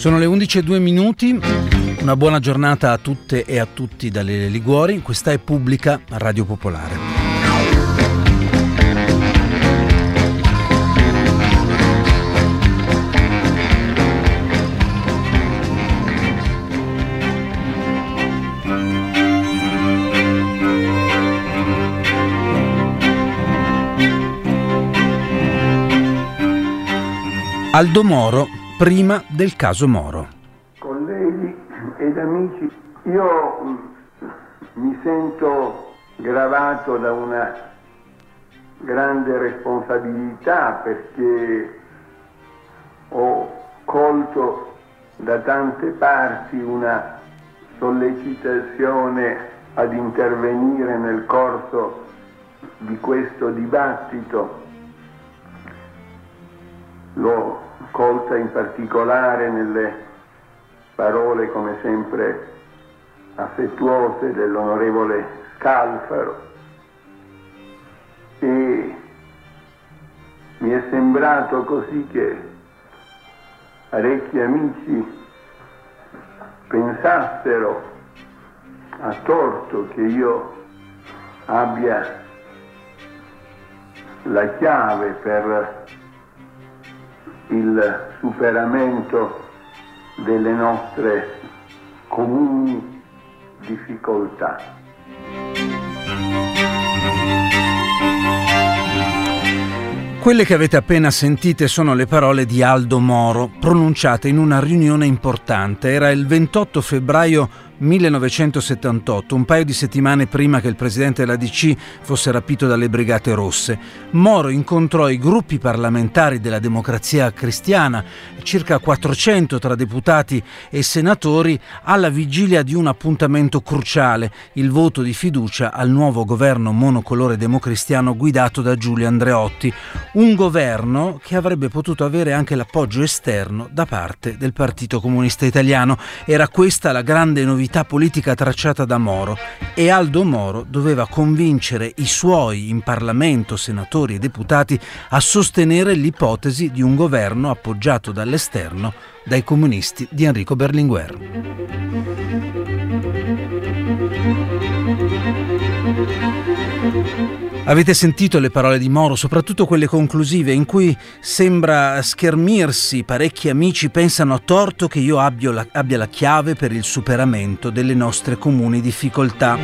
Sono le 11.02 minuti, una buona giornata a tutte e a tutti dalle Liguori, questa è Pubblica Radio Popolare. Aldo Moro prima del caso Moro. Colleghi ed amici, io mm, mi sento gravato da una grande responsabilità perché ho colto da tante parti una sollecitazione ad intervenire nel corso di questo dibattito l'ho colta in particolare nelle parole come sempre affettuose dell'onorevole Scalfaro. E mi è sembrato così che parecchi amici pensassero a torto che io abbia la chiave per il superamento delle nostre comuni difficoltà. Quelle che avete appena sentite sono le parole di Aldo Moro, pronunciate in una riunione importante. Era il 28 febbraio 1978, un paio di settimane prima che il presidente della DC fosse rapito dalle Brigate Rosse, Moro incontrò i gruppi parlamentari della democrazia cristiana, circa 400 tra deputati e senatori, alla vigilia di un appuntamento cruciale, il voto di fiducia al nuovo governo monocolore democristiano guidato da Giulio Andreotti, un governo che avrebbe potuto avere anche l'appoggio esterno da parte del Partito Comunista Italiano. Era questa la grande novità unità politica tracciata da Moro e Aldo Moro doveva convincere i suoi in Parlamento, senatori e deputati a sostenere l'ipotesi di un governo appoggiato dall'esterno dai comunisti di Enrico Berlinguer. Avete sentito le parole di Moro, soprattutto quelle conclusive, in cui sembra schermirsi, parecchi amici pensano a torto che io abbia la, abbia la chiave per il superamento delle nostre comuni difficoltà.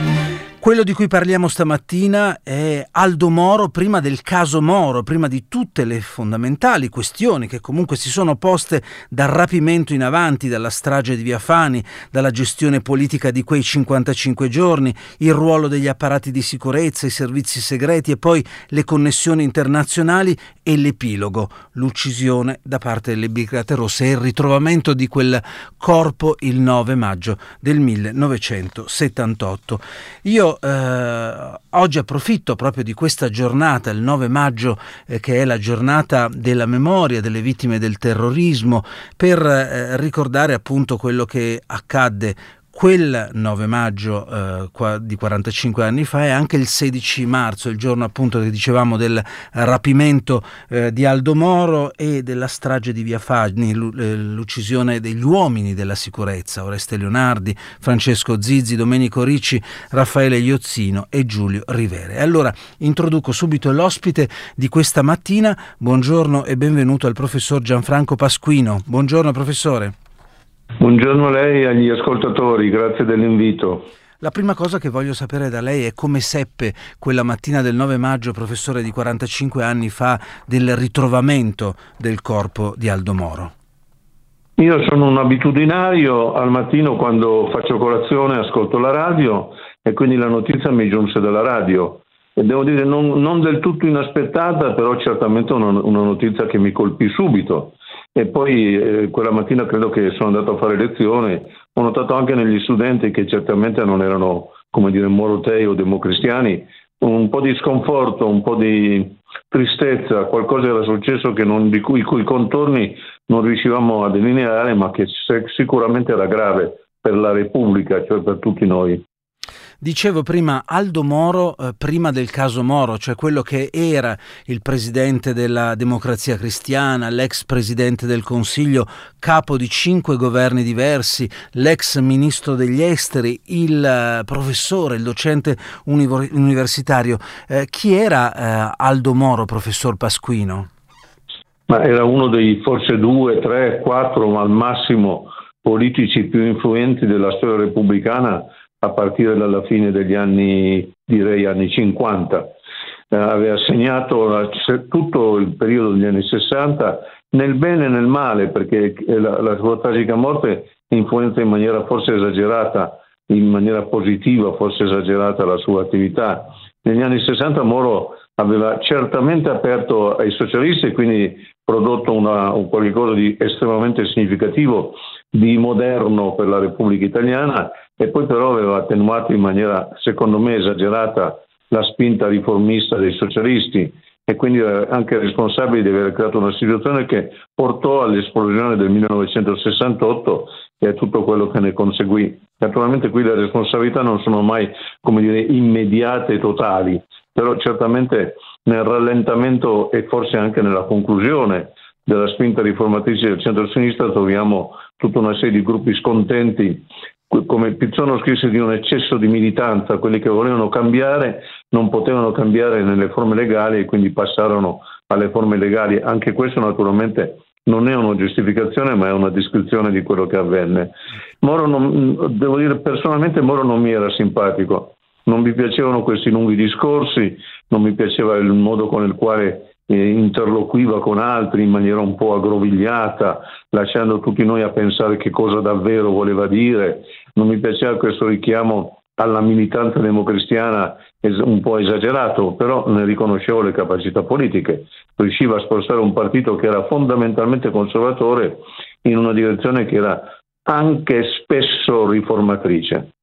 Quello di cui parliamo stamattina è Aldo Moro prima del caso Moro, prima di tutte le fondamentali questioni che comunque si sono poste dal rapimento in avanti, dalla strage di Via Fani, dalla gestione politica di quei 55 giorni, il ruolo degli apparati di sicurezza, i servizi segreti e poi le connessioni internazionali e l'epilogo, l'uccisione da parte delle Brigate Rosse e il ritrovamento di quel corpo il 9 maggio del 1978. Io eh, oggi approfitto proprio di questa giornata, il 9 maggio, eh, che è la giornata della memoria delle vittime del terrorismo, per eh, ricordare appunto quello che accadde quel 9 maggio eh, di 45 anni fa e anche il 16 marzo, il giorno appunto che dicevamo del rapimento eh, di Aldo Moro e della strage di Via Fagni, eh, l'uccisione degli uomini della sicurezza, Oreste Leonardi, Francesco Zizzi, Domenico Ricci, Raffaele Iozzino e Giulio Rivere. Allora introduco subito l'ospite di questa mattina, buongiorno e benvenuto al professor Gianfranco Pasquino. Buongiorno professore. Buongiorno a lei e agli ascoltatori, grazie dell'invito. La prima cosa che voglio sapere da lei è come seppe quella mattina del 9 maggio, professore di 45 anni fa, del ritrovamento del corpo di Aldo Moro. Io sono un abitudinario, al mattino quando faccio colazione ascolto la radio e quindi la notizia mi giunse dalla radio. E devo dire non, non del tutto inaspettata, però certamente una, una notizia che mi colpì subito e poi eh, quella mattina credo che sono andato a fare lezione, ho notato anche negli studenti che certamente non erano, come dire, morotei o democristiani, un po' di sconforto, un po' di tristezza, qualcosa era successo non, di cui i cui contorni non riuscivamo a delineare, ma che sicuramente era grave per la Repubblica, cioè per tutti noi. Dicevo prima Aldo Moro eh, prima del caso Moro, cioè quello che era il presidente della Democrazia Cristiana, l'ex presidente del Consiglio, capo di cinque governi diversi, l'ex ministro degli esteri, il eh, professore, il docente univ- universitario. Eh, chi era eh, Aldo Moro, professor Pasquino? Ma era uno dei forse due, tre, quattro, ma al massimo politici più influenti della storia repubblicana a partire dalla fine degli anni, direi anni 50. Eh, aveva segnato tutto il periodo degli anni 60 nel bene e nel male, perché la, la sua tragica morte influenza in maniera forse esagerata, in maniera positiva, forse esagerata la sua attività. Negli anni 60 Moro aveva certamente aperto ai socialisti e quindi prodotto una, un qualcosa di estremamente significativo, di moderno per la Repubblica Italiana e poi però aveva attenuato in maniera secondo me esagerata la spinta riformista dei socialisti e quindi era anche responsabile di aver creato una situazione che portò all'esplosione del 1968 e a tutto quello che ne conseguì. Naturalmente qui le responsabilità non sono mai come dire, immediate e totali, però certamente nel rallentamento e forse anche nella conclusione della spinta riformatrice del centro-sinistra troviamo tutta una serie di gruppi scontenti, come Pizzone scrisse di un eccesso di militanza, quelli che volevano cambiare non potevano cambiare nelle forme legali e quindi passarono alle forme legali. Anche questo naturalmente non è una giustificazione ma è una descrizione di quello che avvenne. Moro non, devo dire personalmente Moro non mi era simpatico, non mi piacevano questi lunghi discorsi, non mi piaceva il modo con il quale eh, interloquiva con altri in maniera un po' aggrovigliata, lasciando tutti noi a pensare che cosa davvero voleva dire. Non mi piaceva questo richiamo alla militanza democristiana un po' esagerato, però ne riconoscevo le capacità politiche. Riusciva a spostare un partito che era fondamentalmente conservatore in una direzione che era anche spesso riformatrice.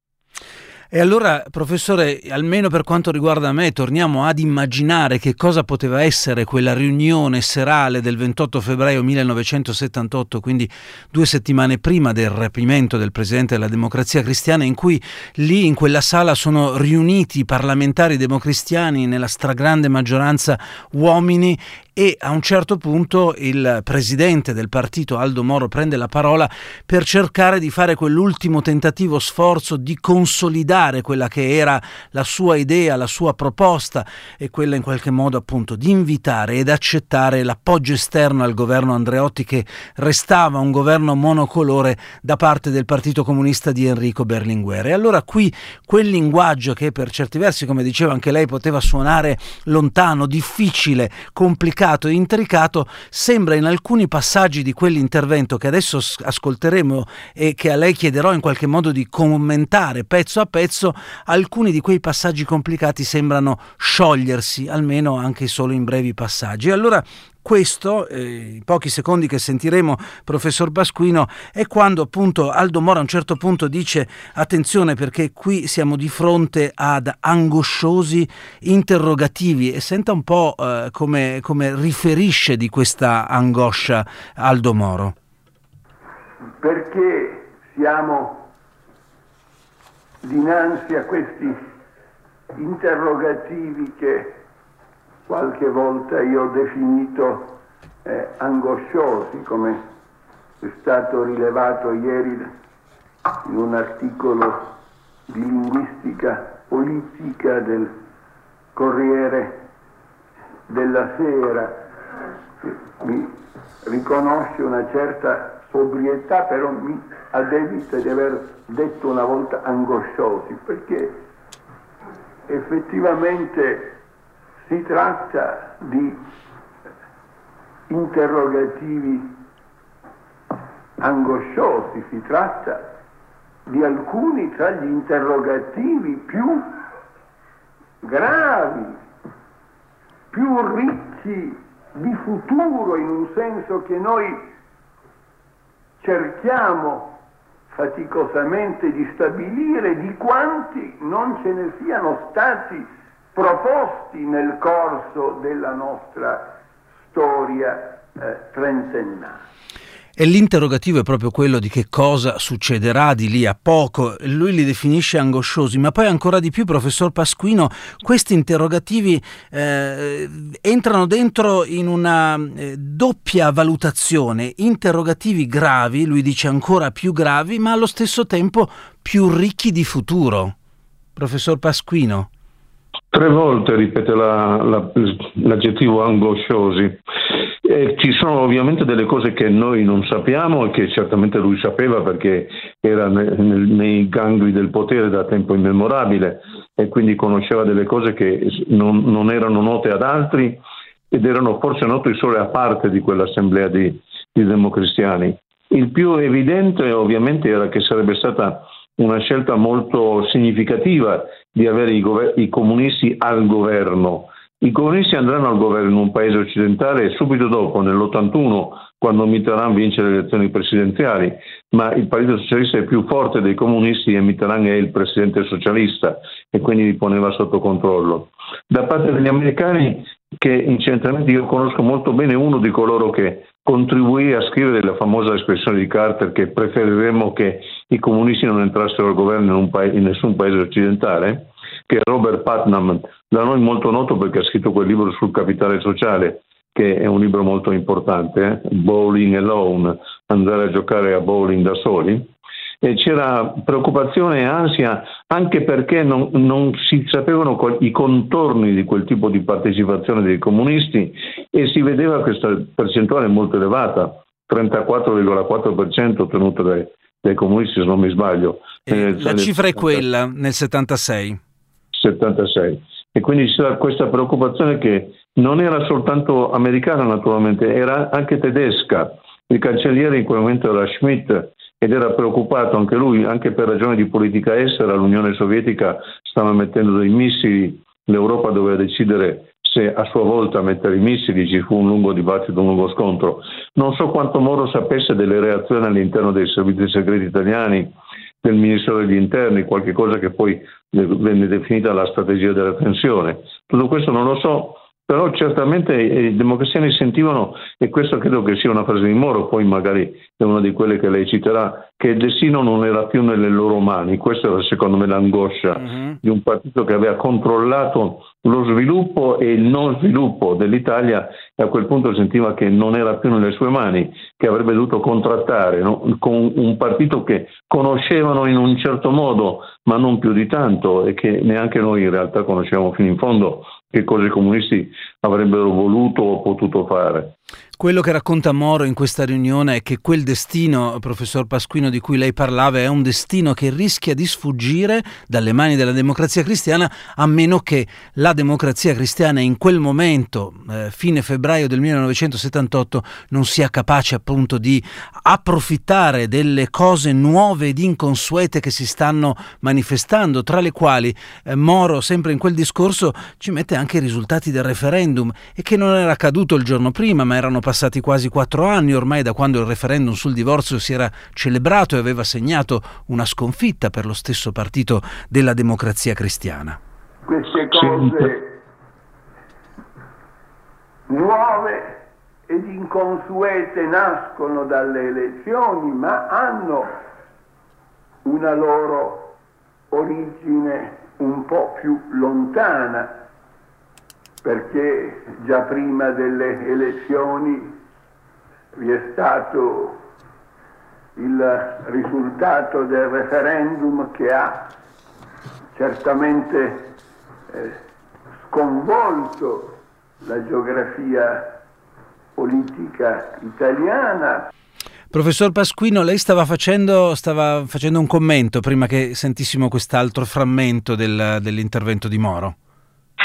E allora, professore, almeno per quanto riguarda me, torniamo ad immaginare che cosa poteva essere quella riunione serale del 28 febbraio 1978, quindi due settimane prima del rapimento del Presidente della Democrazia Cristiana, in cui lì in quella sala sono riuniti i parlamentari democristiani, nella stragrande maggioranza uomini, e a un certo punto il presidente del partito Aldo Moro prende la parola per cercare di fare quell'ultimo tentativo sforzo di consolidare quella che era la sua idea, la sua proposta e quella in qualche modo appunto di invitare ed accettare l'appoggio esterno al governo Andreotti che restava un governo monocolore da parte del Partito Comunista di Enrico Berlinguer. E allora qui quel linguaggio che per certi versi, come diceva anche lei, poteva suonare lontano, difficile, complicato, complicato e intricato, sembra in alcuni passaggi di quell'intervento che adesso ascolteremo e che a lei chiederò in qualche modo di commentare pezzo a pezzo, alcuni di quei passaggi complicati sembrano sciogliersi, almeno anche solo in brevi passaggi. Allora questo, eh, i pochi secondi che sentiremo, professor Basquino, è quando appunto Aldo Moro a un certo punto dice attenzione perché qui siamo di fronte ad angosciosi interrogativi e senta un po' eh, come, come riferisce di questa angoscia Aldo Moro. Perché siamo dinanzi a questi interrogativi che qualche volta io ho definito eh, angosciosi, come è stato rilevato ieri in un articolo di linguistica politica del Corriere della Sera. Mi riconosce una certa sobrietà, però mi addebita di aver detto una volta angosciosi, perché effettivamente si tratta di interrogativi angosciosi, si tratta di alcuni tra gli interrogativi più gravi, più ricchi di futuro in un senso che noi cerchiamo faticosamente di stabilire di quanti non ce ne siano stati proposti nel corso della nostra storia eh, trentennale. E l'interrogativo è proprio quello di che cosa succederà di lì a poco. Lui li definisce angosciosi, ma poi ancora di più, professor Pasquino, questi interrogativi eh, entrano dentro in una eh, doppia valutazione, interrogativi gravi, lui dice ancora più gravi, ma allo stesso tempo più ricchi di futuro. Professor Pasquino. Tre volte ripete la, la, l'aggettivo angosciosi. E ci sono ovviamente delle cose che noi non sappiamo e che certamente lui sapeva perché era nel, nei gangli del potere da tempo immemorabile e quindi conosceva delle cose che non, non erano note ad altri ed erano forse note solo a parte di quell'assemblea di, di democristiani. Il più evidente ovviamente era che sarebbe stata una scelta molto significativa di avere i, gover- i comunisti al governo i comunisti andranno al governo in un paese occidentale subito dopo, nell'81, quando Mitterrand vince le elezioni presidenziali, ma il Partito Socialista è più forte dei comunisti e Mitterrand è il presidente socialista e quindi li poneva sotto controllo. Da parte degli americani, che in centramento io conosco molto bene uno di coloro che contribuì a scrivere la famosa espressione di Carter che preferiremmo che i comunisti non entrassero al governo in, pa- in nessun paese occidentale, che è Robert Putnam, da noi molto noto perché ha scritto quel libro sul capitale sociale, che è un libro molto importante, eh? Bowling Alone, andare a giocare a bowling da soli. E c'era preoccupazione e ansia anche perché non, non si sapevano i contorni di quel tipo di partecipazione dei comunisti e si vedeva questa percentuale molto elevata, 34,4% ottenuta dai, dai comunisti se non mi sbaglio. Eh, la cifra è quella nel 76. 76. E quindi c'era questa preoccupazione che non era soltanto americana naturalmente, era anche tedesca. Il cancelliere in quel momento era Schmidt ed era preoccupato anche lui, anche per ragioni di politica estera, l'Unione Sovietica stava mettendo dei missili, l'Europa doveva decidere se a sua volta mettere i missili, ci fu un lungo dibattito, un lungo scontro. Non so quanto Moro sapesse delle reazioni all'interno dei servizi segreti italiani, del Ministero degli Interni, qualche cosa che poi venne definita la strategia della tensione. Tutto questo non lo so, però certamente i democristiani sentivano, e questo credo che sia una frase di Moro, poi magari è una di quelle che lei citerà, che il destino non era più nelle loro mani. Questa era secondo me l'angoscia uh-huh. di un partito che aveva controllato lo sviluppo e il non sviluppo dell'Italia e a quel punto sentiva che non era più nelle sue mani, che avrebbe dovuto contrattare no? con un partito che conoscevano in un certo modo, ma non più di tanto e che neanche noi in realtà conoscevamo fino in fondo che cosa i comunisti avrebbero voluto o potuto fare. Quello che racconta Moro in questa riunione è che quel destino, professor Pasquino, di cui lei parlava, è un destino che rischia di sfuggire dalle mani della democrazia cristiana, a meno che la democrazia cristiana in quel momento, eh, fine febbraio del 1978, non sia capace appunto di approfittare delle cose nuove ed inconsuete che si stanno manifestando, tra le quali eh, Moro, sempre in quel discorso, ci mette anche i risultati del referendum e che non era accaduto il giorno prima, ma erano passati quasi quattro anni ormai da quando il referendum sul divorzio si era celebrato e aveva segnato una sconfitta per lo stesso partito della democrazia cristiana. Queste cose nuove ed inconsuete nascono dalle elezioni, ma hanno una loro origine un po' più lontana perché già prima delle elezioni vi è stato il risultato del referendum che ha certamente eh, sconvolto la geografia politica italiana. Professor Pasquino, lei stava facendo, stava facendo, un commento prima che sentissimo quest'altro frammento del, dell'intervento di Moro.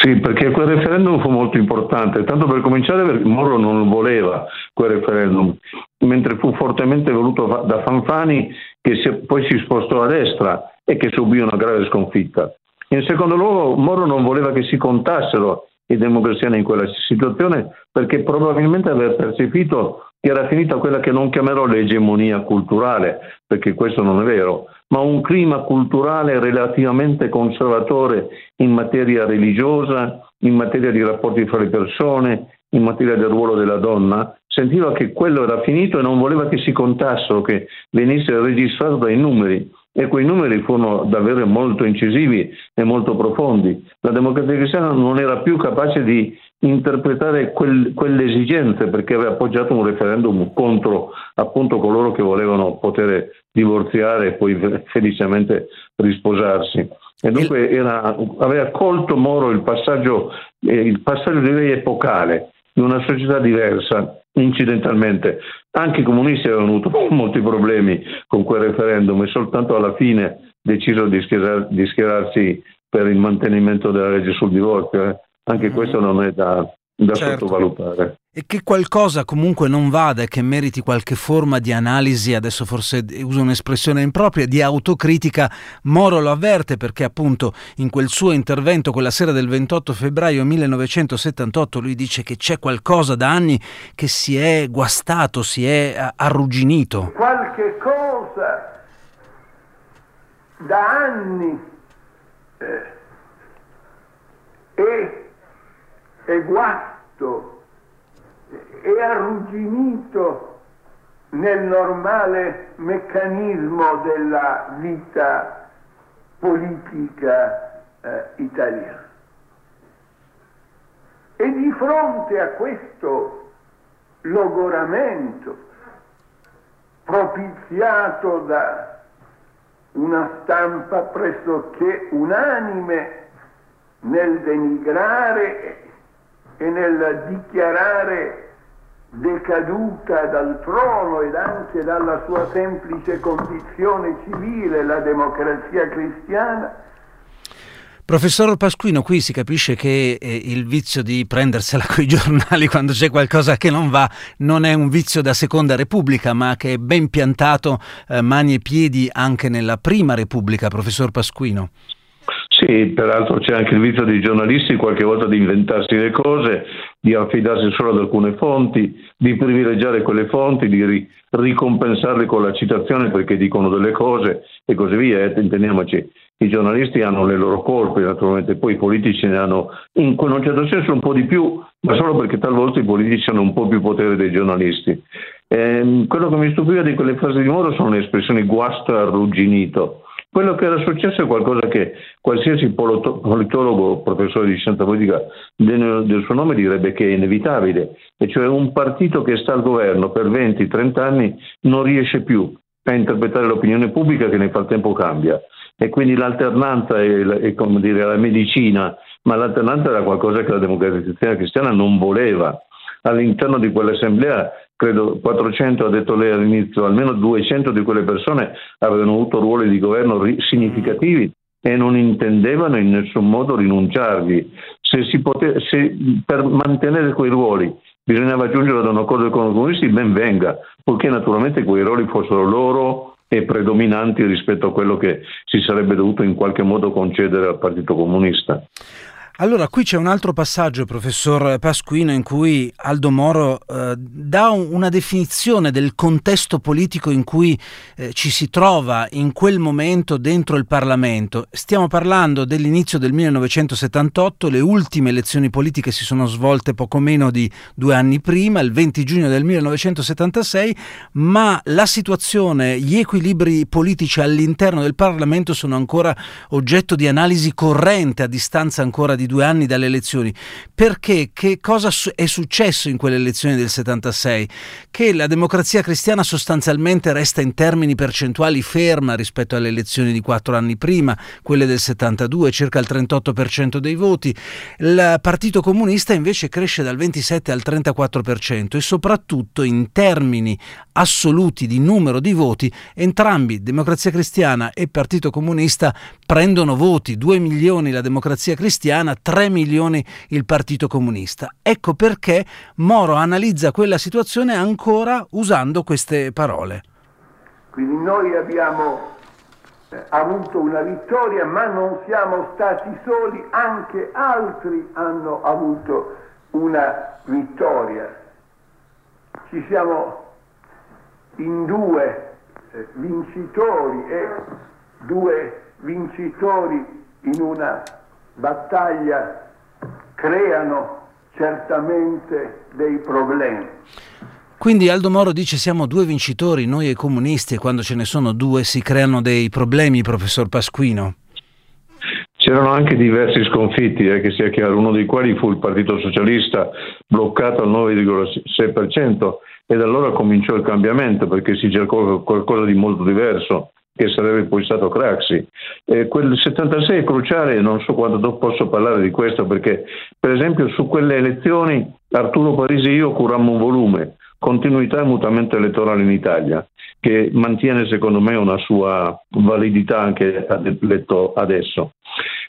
Sì, perché quel referendum fu molto importante, tanto per cominciare perché Moro non voleva quel referendum, mentre fu fortemente voluto da Fanfani che poi si spostò a destra e che subì una grave sconfitta. In secondo luogo Moro non voleva che si contassero i democristiani in quella situazione perché probabilmente aveva percepito che era finita quella che non chiamerò l'egemonia culturale, perché questo non è vero, ma un clima culturale relativamente conservatore in materia religiosa, in materia di rapporti fra le persone, in materia del ruolo della donna, sentiva che quello era finito e non voleva che si contassero, che venisse registrato dai numeri e quei numeri furono davvero molto incisivi e molto profondi. La democrazia cristiana non era più capace di interpretare quel, quelle esigenze perché aveva appoggiato un referendum contro appunto coloro che volevano poter divorziare e poi felicemente risposarsi. E dunque era, aveva colto Moro il passaggio, eh, il passaggio direi epocale in una società diversa, incidentalmente. Anche i comunisti avevano avuto molti problemi con quel referendum e soltanto alla fine decisero di, schierar, di schierarsi per il mantenimento della legge sul divorzio. Eh. Anche mm. questo non è da, da certo. sottovalutare. E che qualcosa comunque non vada e che meriti qualche forma di analisi, adesso forse uso un'espressione impropria, di autocritica, Moro lo avverte perché appunto in quel suo intervento quella sera del 28 febbraio 1978 lui dice che c'è qualcosa da anni che si è guastato, si è arrugginito. Qualche cosa da anni eh, è è guasto, è arrugginito nel normale meccanismo della vita politica eh, italiana. E di fronte a questo logoramento propiziato da una stampa pressoché unanime nel denigrare e nel dichiarare decaduta dal trono ed anche dalla sua semplice condizione civile la democrazia cristiana, Professor Pasquino, qui si capisce che eh, il vizio di prendersela coi giornali quando c'è qualcosa che non va non è un vizio da seconda repubblica, ma che è ben piantato eh, mani e piedi anche nella prima repubblica, professor Pasquino. Sì, peraltro c'è anche il vizio dei giornalisti qualche volta di inventarsi le cose, di affidarsi solo ad alcune fonti, di privilegiare quelle fonti, di ri- ricompensarle con la citazione perché dicono delle cose e così via. Eh, intendiamoci, i giornalisti hanno le loro colpe, naturalmente, poi i politici ne hanno in un certo senso un po' di più, ma solo perché talvolta i politici hanno un po' più potere dei giornalisti. Eh, quello che mi stupiva di quelle frasi di Moro sono le espressioni guasto e arrugginito quello che era successo è qualcosa che qualsiasi politologo, professore di scienza politica del, suo nome direbbe che è inevitabile, e cioè un partito che sta al governo per 20-30 anni non riesce più a interpretare l'opinione pubblica che nel frattempo cambia. E quindi l'alternanza è, è come dire la medicina, ma l'alternanza era qualcosa che la democrazia cristiana non voleva. All'interno di quell'assemblea credo 400 ha detto lei all'inizio, almeno 200 di quelle persone avevano avuto ruoli di governo significativi e non intendevano in nessun modo rinunciarvi. Se, pote- se per mantenere quei ruoli bisognava aggiungere ad un accordo con i comunisti, ben venga, purché naturalmente quei ruoli fossero loro e predominanti rispetto a quello che si sarebbe dovuto in qualche modo concedere al Partito Comunista. Allora, qui c'è un altro passaggio, professor Pasquino, in cui Aldo Moro eh, dà un, una definizione del contesto politico in cui eh, ci si trova in quel momento dentro il Parlamento. Stiamo parlando dell'inizio del 1978, le ultime elezioni politiche si sono svolte poco meno di due anni prima, il 20 giugno del 1976, ma la situazione, gli equilibri politici all'interno del Parlamento sono ancora oggetto di analisi corrente a distanza ancora di due anni dalle elezioni, perché che cosa è successo in quelle elezioni del 76? Che la democrazia cristiana sostanzialmente resta in termini percentuali ferma rispetto alle elezioni di quattro anni prima, quelle del 72, circa il 38% dei voti. Il Partito Comunista invece cresce dal 27 al 34% e soprattutto in termini assoluti di numero di voti, entrambi, Democrazia Cristiana e Partito Comunista, prendono voti, 2 milioni la Democrazia Cristiana, 3 milioni il Partito Comunista. Ecco perché Moro analizza quella situazione ancora usando queste parole. Quindi noi abbiamo eh, avuto una vittoria, ma non siamo stati soli, anche altri hanno avuto una vittoria. Ci siamo in due eh, vincitori e due vincitori in una battaglia creano certamente dei problemi. Quindi Aldo Moro dice siamo due vincitori, noi e i comunisti, e quando ce ne sono due si creano dei problemi, professor Pasquino. C'erano anche diversi sconfitti, eh, che sia chiaro, uno dei quali fu il Partito Socialista bloccato al 9,6% e da allora cominciò il cambiamento perché si cercò qualcosa di molto diverso che sarebbe poi stato Craxi. Eh, quel 76 è cruciale, non so quanto posso parlare di questo, perché per esempio su quelle elezioni Arturo Parisi e io curammo un volume, Continuità e mutamento elettorale in Italia, che mantiene secondo me una sua validità anche letto adesso.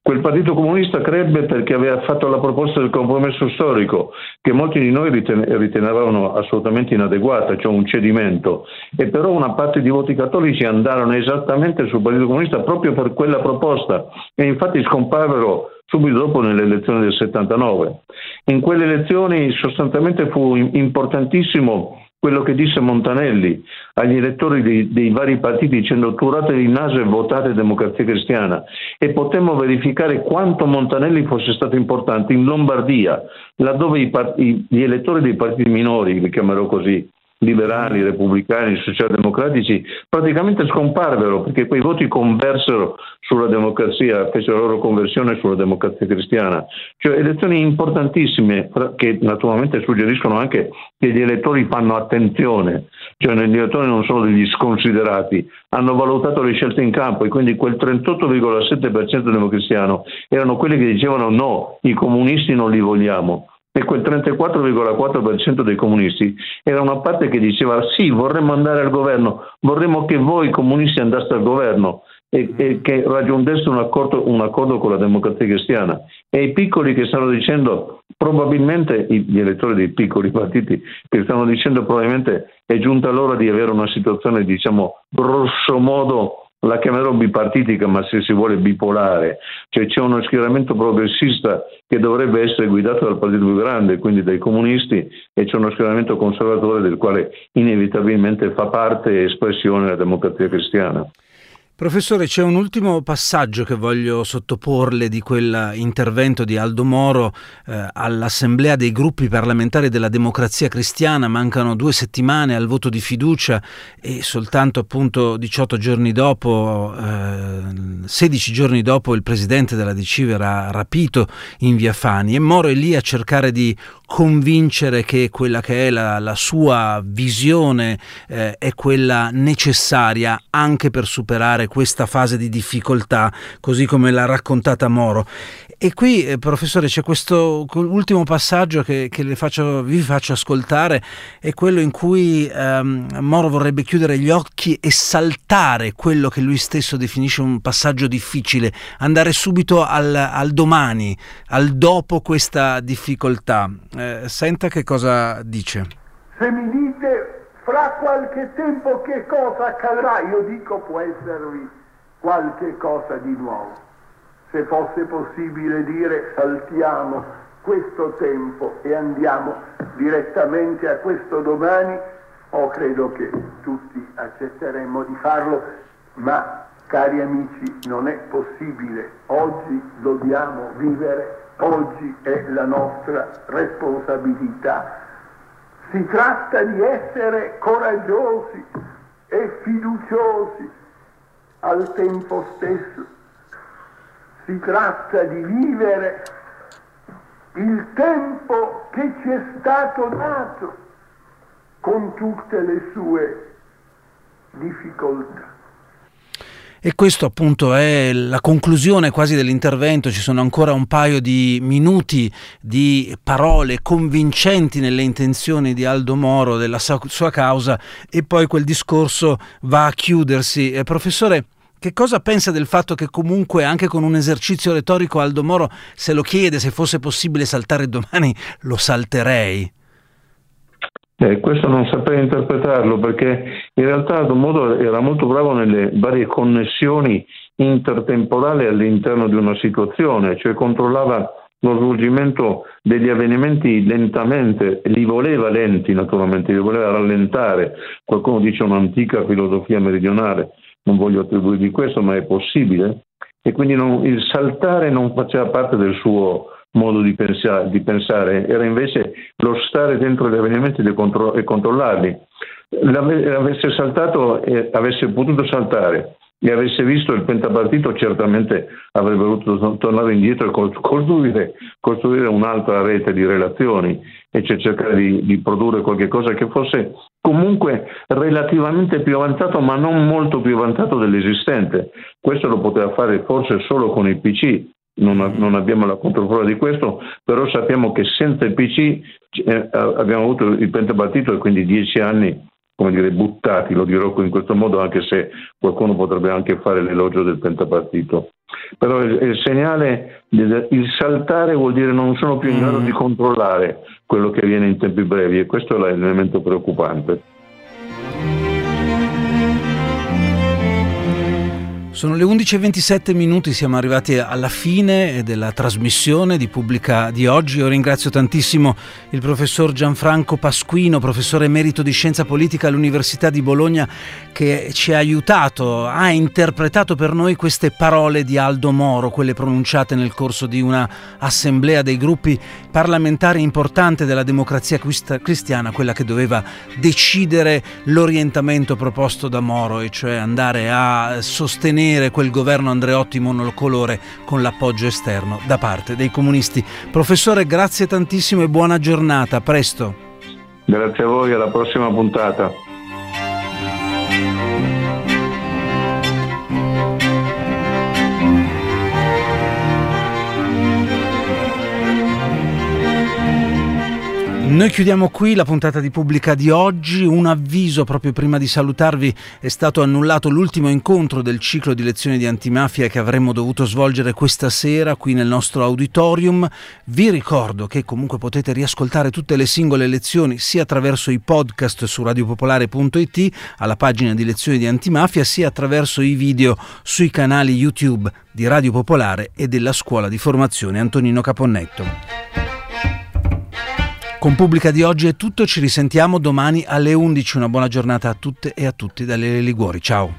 Quel partito comunista crebbe perché aveva fatto la proposta del compromesso storico, che molti di noi ritenevano assolutamente inadeguata, cioè un cedimento, e però una parte di voti cattolici andarono esattamente sul partito comunista proprio per quella proposta e infatti scomparvero subito dopo nelle elezioni del 79. In quelle elezioni sostanzialmente fu importantissimo quello che disse Montanelli agli elettori dei, dei vari partiti dicendo turate il naso e votate Democrazia Cristiana e potemmo verificare quanto Montanelli fosse stato importante in Lombardia, laddove i, gli elettori dei partiti minori, li chiamerò così, liberali, repubblicani, socialdemocratici, praticamente scomparvero perché quei voti conversero sulla democrazia, fecero la loro conversione sulla democrazia cristiana. Cioè elezioni importantissime che naturalmente suggeriscono anche che gli elettori fanno attenzione, cioè gli elettori non sono degli sconsiderati, hanno valutato le scelte in campo e quindi quel 38,7% democristiano erano quelli che dicevano no, i comunisti non li vogliamo e quel 34,4% dei comunisti era una parte che diceva sì, vorremmo andare al governo, vorremmo che voi comunisti andaste al governo e, e che raggiungesse un accordo, un accordo, con la democrazia cristiana. E i piccoli che stanno dicendo, probabilmente gli elettori dei piccoli partiti che stanno dicendo probabilmente è giunta l'ora di avere una situazione, diciamo, grosso modo la chiamerò bipartitica, ma se si vuole bipolare, cioè c'è uno schieramento progressista che dovrebbe essere guidato dal partito più grande, quindi dai comunisti, e c'è uno schieramento conservatore del quale inevitabilmente fa parte espressione la democrazia cristiana. Professore, c'è un ultimo passaggio che voglio sottoporle di quell'intervento di Aldo Moro eh, all'Assemblea dei gruppi parlamentari della democrazia cristiana. Mancano due settimane al voto di fiducia e soltanto appunto 18 giorni dopo, eh, 16 giorni dopo, il presidente della DC verrà rapito in via Fani e Moro è lì a cercare di convincere che quella che è la, la sua visione eh, è quella necessaria anche per superare questa fase di difficoltà, così come l'ha raccontata Moro. E qui, eh, professore, c'è questo ultimo passaggio che, che faccio, vi faccio ascoltare, è quello in cui ehm, Moro vorrebbe chiudere gli occhi e saltare quello che lui stesso definisce un passaggio difficile, andare subito al, al domani, al dopo questa difficoltà. Eh, senta che cosa dice. Se mi dite fra qualche tempo che cosa accadrà, io dico può esservi qualche cosa di nuovo. Se fosse possibile dire saltiamo questo tempo e andiamo direttamente a questo domani, oh, credo che tutti accetteremmo di farlo, ma cari amici non è possibile, oggi dobbiamo vivere, oggi è la nostra responsabilità. Si tratta di essere coraggiosi e fiduciosi al tempo stesso si tratta di vivere il tempo che ci è stato dato con tutte le sue difficoltà. E questo appunto è la conclusione quasi dell'intervento, ci sono ancora un paio di minuti di parole convincenti nelle intenzioni di Aldo Moro, della sua causa e poi quel discorso va a chiudersi. Eh, professore, che cosa pensa del fatto che comunque anche con un esercizio retorico Aldo Moro se lo chiede se fosse possibile saltare domani lo salterei? Eh, questo non saprei interpretarlo perché in realtà Aldo Moro era molto bravo nelle varie connessioni intertemporali all'interno di una situazione, cioè controllava lo svolgimento degli avvenimenti lentamente, li voleva lenti naturalmente, li voleva rallentare, qualcuno dice un'antica filosofia meridionale, non voglio attribuirgli questo, ma è possibile, e quindi non, il saltare non faceva parte del suo modo di pensare, di pensare, era invece lo stare dentro gli avvenimenti e, contro- controllarli. L'avesse saltato e avesse potuto saltare e avesse visto il pentapartito certamente avrebbe voluto tornare indietro e costruire, costruire un'altra rete di relazioni e cercare di, di produrre qualcosa che fosse comunque relativamente più avanzato ma non molto più avanzato dell'esistente. Questo lo poteva fare forse solo con il PC, non, non, abbiamo la controprova di questo, però sappiamo che senza il PC eh, abbiamo avuto il pentapartito e quindi dieci anni come dire, buttati, lo dirò in questo modo, anche se qualcuno potrebbe anche fare l'elogio del pentapartito. Però il, il segnale, il saltare vuol dire non sono più in grado mm. di controllare quello che avviene in tempi brevi e questo è l'elemento preoccupante. Sono le 11.27 minuti, siamo arrivati alla fine della trasmissione di Pubblica di oggi. Io ringrazio tantissimo il professor Gianfranco Pasquino, professore emerito di scienza politica all'Università di Bologna, che ci ha aiutato, ha interpretato per noi queste parole di Aldo Moro, quelle pronunciate nel corso di una assemblea dei gruppi parlamentari importante della democrazia cristiana, quella che doveva decidere l'orientamento proposto da Moro, e cioè andare a sostenere sostenere quel governo Andreotti monocolore con l'appoggio esterno da parte dei comunisti. Professore, grazie tantissimo e buona giornata, a presto. Grazie a voi, alla prossima puntata. Noi chiudiamo qui la puntata di pubblica di oggi. Un avviso proprio prima di salutarvi: è stato annullato l'ultimo incontro del ciclo di lezioni di antimafia che avremmo dovuto svolgere questa sera qui nel nostro auditorium. Vi ricordo che comunque potete riascoltare tutte le singole lezioni sia attraverso i podcast su radiopopolare.it alla pagina di lezioni di antimafia, sia attraverso i video sui canali YouTube di Radio Popolare e della scuola di formazione Antonino Caponnetto. Con Pubblica di oggi è tutto, ci risentiamo domani alle 11. Una buona giornata a tutte e a tutti dalle Liguori. Ciao.